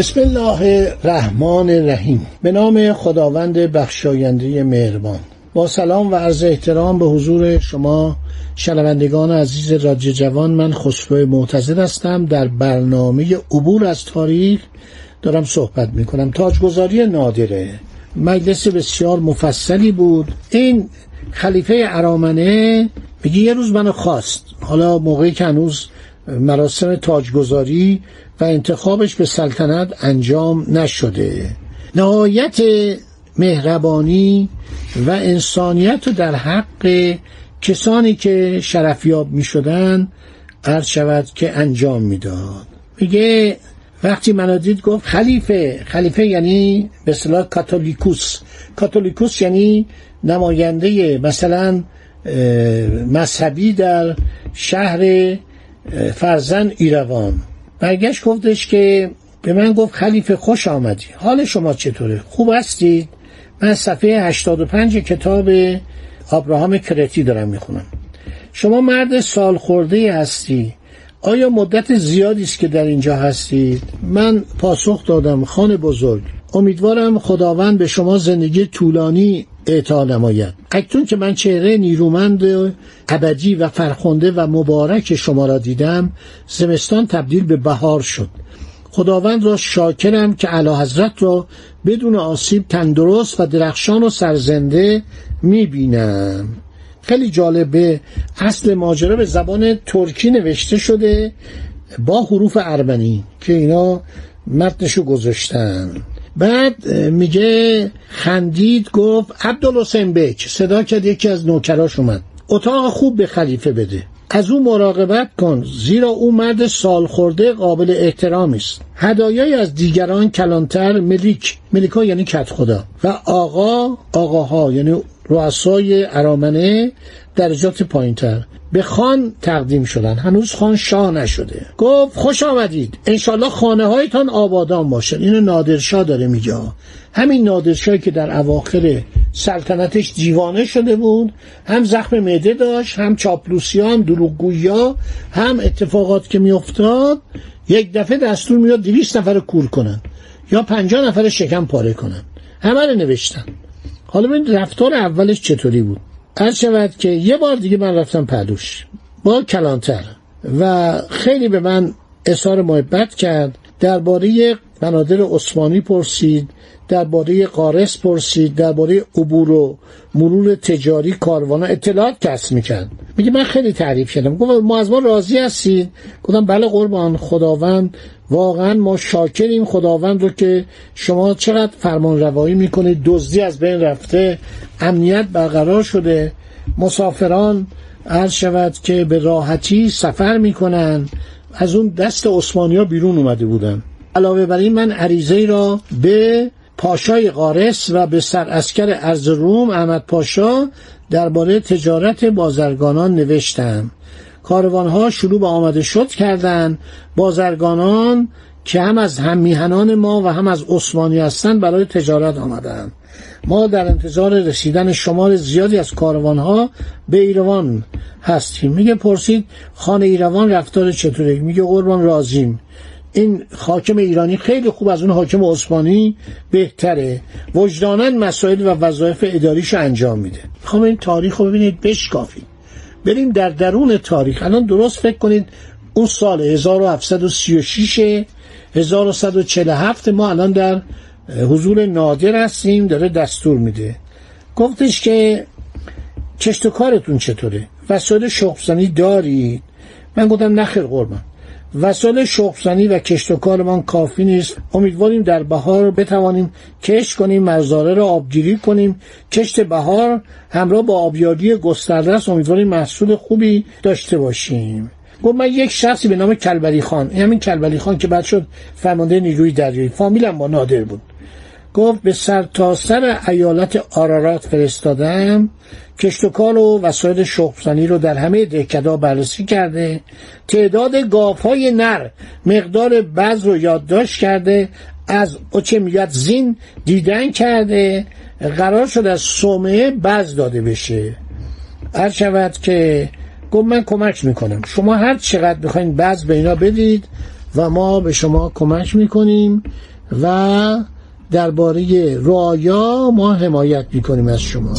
بسم الله الرحمن الرحیم. به نام خداوند بخشاینده مهربان. با سلام و عرض احترام به حضور شما شنوندگان عزیز رادیو جوان من خسرو معتزد هستم. در برنامه عبور از تاریخ دارم صحبت می کنم تاجگذاری نادره. مجلس بسیار مفصلی بود. این خلیفه ارامنه میگه یه روز منو خواست. حالا موقعی که هنوز مراسم تاجگذاری و انتخابش به سلطنت انجام نشده. نهایت مهربانی و انسانیت رو در حق کسانی که شرفیاب می شدن عرض شود که انجام می‌داد. میگه وقتی منو دید گفت خلیفه خلیفه یعنی به اصطلاح کاتولیکوس. کاتولیکوس یعنی نماینده مثلا مذهبی در شهر فرزن ایروان. برگشت گفتش که به من گفت خلیفه خوش آمدی. حال شما چطوره؟ خوب هستید من صفحه 85 کتاب ابراهام کرتی دارم می‌خونم. شما مرد سال خورده هستی. آیا مدت زیادی است که در اینجا هستید من پاسخ دادم خان بزرگ. امیدوارم خداوند به شما زندگی طولانی اعطا نماید. اکنون که من چهره نیرومند ابدی و فرخنده و مبارک شما را دیدم زمستان تبدیل به بهار شد. خداوند را شاکرم که علا حضرت را بدون آسیب تندرست و درخشان و سرزنده می‌بینم. خیلی جالبه اصل ماجرا به زبان ترکی نوشته شده با حروف ارمنی که اینا متنشو گذاشتن. بعد میگه خندید گفت عبدالحسین بیک صدا کرد یکی از نوکراش اومد. اتاق خوب به خلیفه بده. از او مراقبت کن زیرا او مرد سال خورده قابل احترامی است. هدایای از دیگران کلانتر ملیک ملیکا یعنی کت خدا و آقا آقاها یعنی رؤسای ارامنه درجات پایینتر. به خان تقدیم شدن. هنوز خان شاه نشده. گفت خوش آمدید. انشالله خانه هایتان آبادان باشد اینو نادرشاه داره میگه. همین نادرشاهی که در اواخر سلطنتش دیوانه شده بود هم زخم معده داشت هم چاپلوسی هم دروغگویا هم اتفاقات که میافتاد یک دفعه دستور میاد دویست نفر کور کنن یا پنجاه نفر شکم پاره کنن. همه رو نوشتن. حالا ببین رفتار اولش چطوری بود؟ هر شود که یه بار دیگه من رفتم پدوش. با کلانتر. و خیلی به من اظهار محبت کرد. درباره بنادر عثمانی پرسید درباره قارس پرسید درباره عبور و مرور تجاری کاروانا اطلاعات کسب می‌کرد. میگه من خیلی تعریف کردم. گفت ما از ما راضی هستید؟ گفتم بله قربان خداوند واقعا ما شاکریم خداوند رو که شما چقدر فرمان روایی می‌کنید دزدی از بین رفته امنیت برقرار شده مسافران عرض شود که به راحتی سفر می‌کنن. از اون دست عثمانی ها بیرون اومده بودن. علاوه بر این من عریضه را به پاشای قارس و به سر اسکر ارز روم احمد پاشا درباره تجارت بازرگانان نوشتم. کاروانها شروع به آمده شد کردند بازرگانان که هم از هم میهنان ما و هم از عثمانی هستند برای تجارت آمدند ما در انتظار رسیدن شمار زیادی از کاروانها به ایروان هستیم. میگه پرسید خانه ایروان رفتار چطوره؟ میگه قربان رازیم. این حاکم ایرانی خیلی خوب از اون حاکم عثمانی بهتره. وجدانن مسائل و وظایف اداریش انجام میده. می‌خوام این تاریخ رو ببینید بشکافید. بریم در درون تاریخ. الان درست فکر کنید اون سال 1736 1147 ما الان در حضور نادر هستیم داره دستور میده. گفتش که کشت و کارتون چطوره؟ وسایل شخصانی دارید؟ من گفتم نخیر قربان. وسایل شخصانی و کشت و کارمان کافی نیست. امیدواریم در بهار بتوانیم کشت کنیم مزاره را آبگیری کنیم. کشت بهار همراه با آبیاری گسترده است امیدواریم محصول خوبی داشته باشیم. گفت من یک شخصی به نام کلبری خان. همین کلبری خان که بعد شد فرمانده نیروی دریایی. فامیلم با نادر بود. گفت به سر تا سر ایالت آرارات فرستادم کشت و وسایل شخصانی رو در همه دهکدا بررسی کرده تعداد گاف های نر مقدار بعض رو یادداشت کرده از اوچمیت زین دیدن کرده قرار شد از صومعه بعض داده بشه. هر شود که گفت من کمک می‌کنم. شما هر چقدر بخواین بعض به اینا بدید و ما به شما کمک می‌کنیم و درباره رعایا ما حمایت می‌کنیم از شما.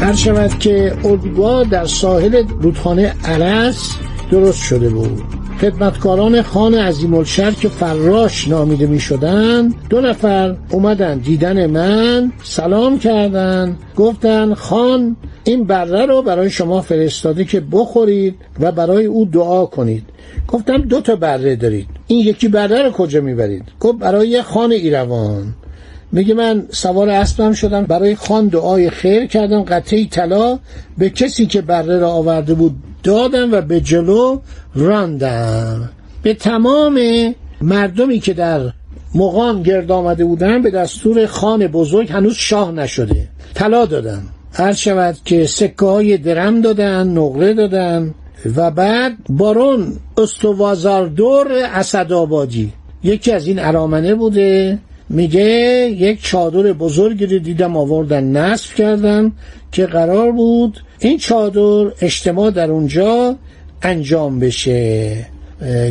هر شود که اردوگاه در ساحل رودخانه عرس درست شده بود. خدمتکاران خان عظیم که فراش نامیده می شدن دو نفر اومدن دیدن من سلام کردن گفتن خان این بره رو برای شما فرستاده که بخورید و برای او دعا کنید. گفتم دو تا بره دارید این یکی بره رو کجا می‌برید؟ گفت برای خان ایروان. میگه من سوار اسبم شدم برای خان دعای خیر کردم قطعی طلا به کسی که بره را آورده بود دادم و به جلو راندم به تمام مردمی که در مقام گرد آمده بودن به دستور خان بزرگ هنوز شاه نشده. طلا دادم هر شود که سکه های درم دادن نقره دادن و بعد بارون استوازاردور اسدآبادی. یکی از این ارامنه بوده. میگه یک چادر بزرگی رو دیدم آوردن نصب کردم که قرار بود این چادر اجتماع در اونجا انجام بشه.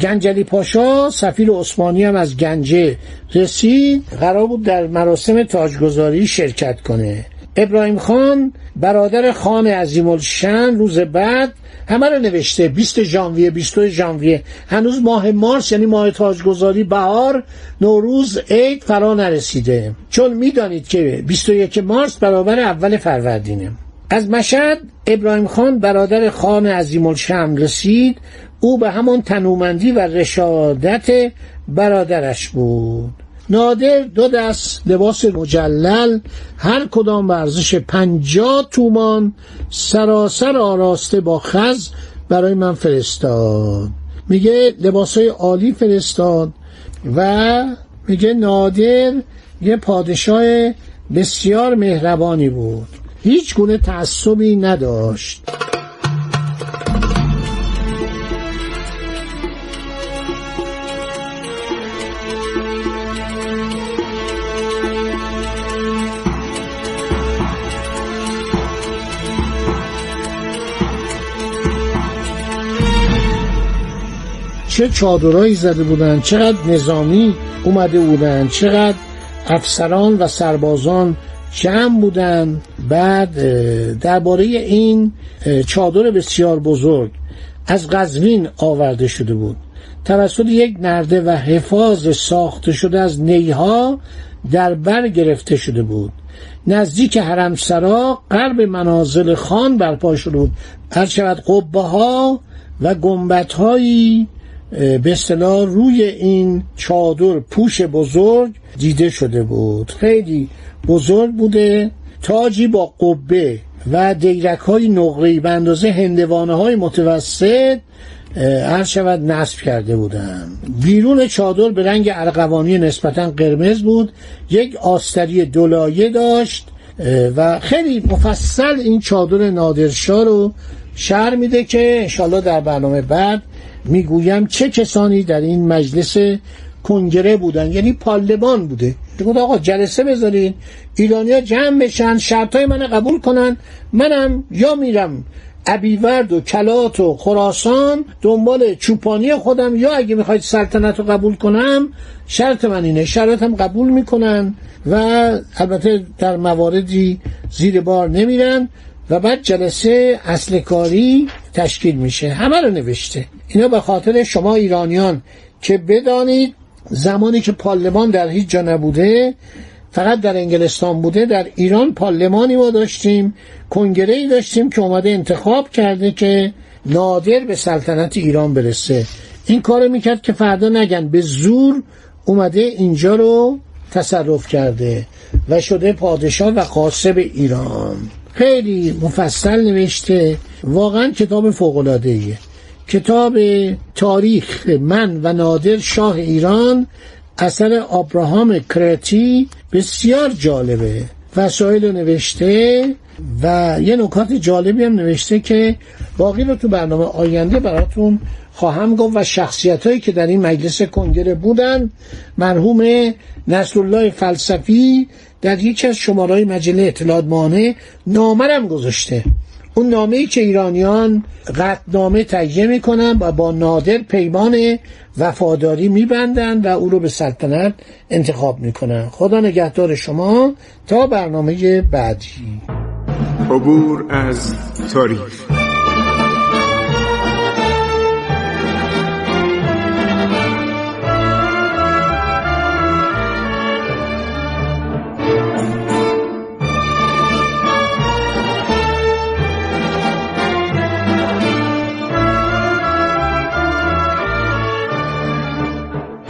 گنجلی پاشا سفیر عثمانی هم از گنجه رسید. قرار بود در مراسم تاجگذاری شرکت کنه. ابراهیم خان برادر خان عظیم الشن روز بعد همه رو نوشته 20 ژانویه 22 ژانویه. هنوز ماه مارس یعنی ماه تاجگذاری بهار نوروز عید فرا نرسیده. چون می‌دانید که 21 مارس برابر اول فروردینه. از مشهد ابراهیم خان برادر خان عظیم الشم رسید. او به همون تنومندی و رشادت برادرش بود. نادر دو دست لباس مجلل هر کدام ورزش پنجاه تومان سراسر آراسته با خز برای من فرستاد. میگه لباس های عالی فرستاد و میگه نادر یه پادشاه بسیار مهربانی بود. هیچ گونه تعصبی نداشت. چه چادرهایی زده بودن چقدر نظامی اومده بودن چقدر افسران و سربازان جمع بودن. بعد درباره این چادر بسیار بزرگ از قزوین آورده شده بود. توسط یک نرده و حفاظ ساخته شده از نیها در بر گرفته شده بود. نزدیک حرمسرا قرب منازل خان برپا شده بود. هر قبه ها و گمبت هایی به اصطلاح روی این چادر پوش بزرگ دیده شده بود. خیلی بزرگ بوده. تاجی با قبه و دیرک های نقری به اندازه هندوانه های متوسط هر شود نصب کرده بودن. بیرون چادر به رنگ ارغوانی نسبتا قرمز بود. یک آستری دولایه داشت و خیلی مفصل این چادر نادرشاه رو شهر میده که انشالله در برنامه بعد می‌گویم چه کسانی در این مجلس کنگره بودن؟ یعنی پارلمان بوده. گفت آقا جلسه بذارین ایرانیا جمع بشن شرطای من قبول کنن منم یا میرم ابیورد و کلات و خراسان دنبال چوپانی خودم یا اگه می‌خواید سلطنت رو قبول کنم شرط من اینه. شرطم قبول می‌کنن و البته در مواردی زیر بار نمیرن. و بعد جلسه اصل کاری تشکیل میشه. همه رو نوشته. اینا به خاطر شما ایرانیان که بدانید زمانی که پارلمان در هیچ جا نبوده فقط در انگلستان بوده در ایران پارلمانی ما داشتیم کنگره ای داشتیم که اومده انتخاب کرده که نادر به سلطنت ایران برسه. این کار می‌کرد که فردا نگن. به زور اومده اینجا رو تصرف کرده و شده پادشاه و قاسب ایران. خیلی مفصل نوشته. واقعا کتاب فوقلادهیه کتاب تاریخ من و نادر شاه ایران اثر آبراهام کرتی بسیار جالبه. وسایل رو نوشته و یه نکات جالبی هم نوشته که باقی رو تو برنامه آینده براتون خواهم گفت و شخصیت هایی که در این مجلس کنگره بودن مرحوم نصرالله فلسفی در یکی از شمارهای مجله اطلاعات مانه نامرم گذاشته. اون نامه ای که ایرانیان قطنامه تهیه می‌کنن و با نادر پیمان وفاداری میبندن و او رو به سلطنت انتخاب می‌کنن. خدا نگهدار شما تا برنامه بعدی. عبور از تاریخ.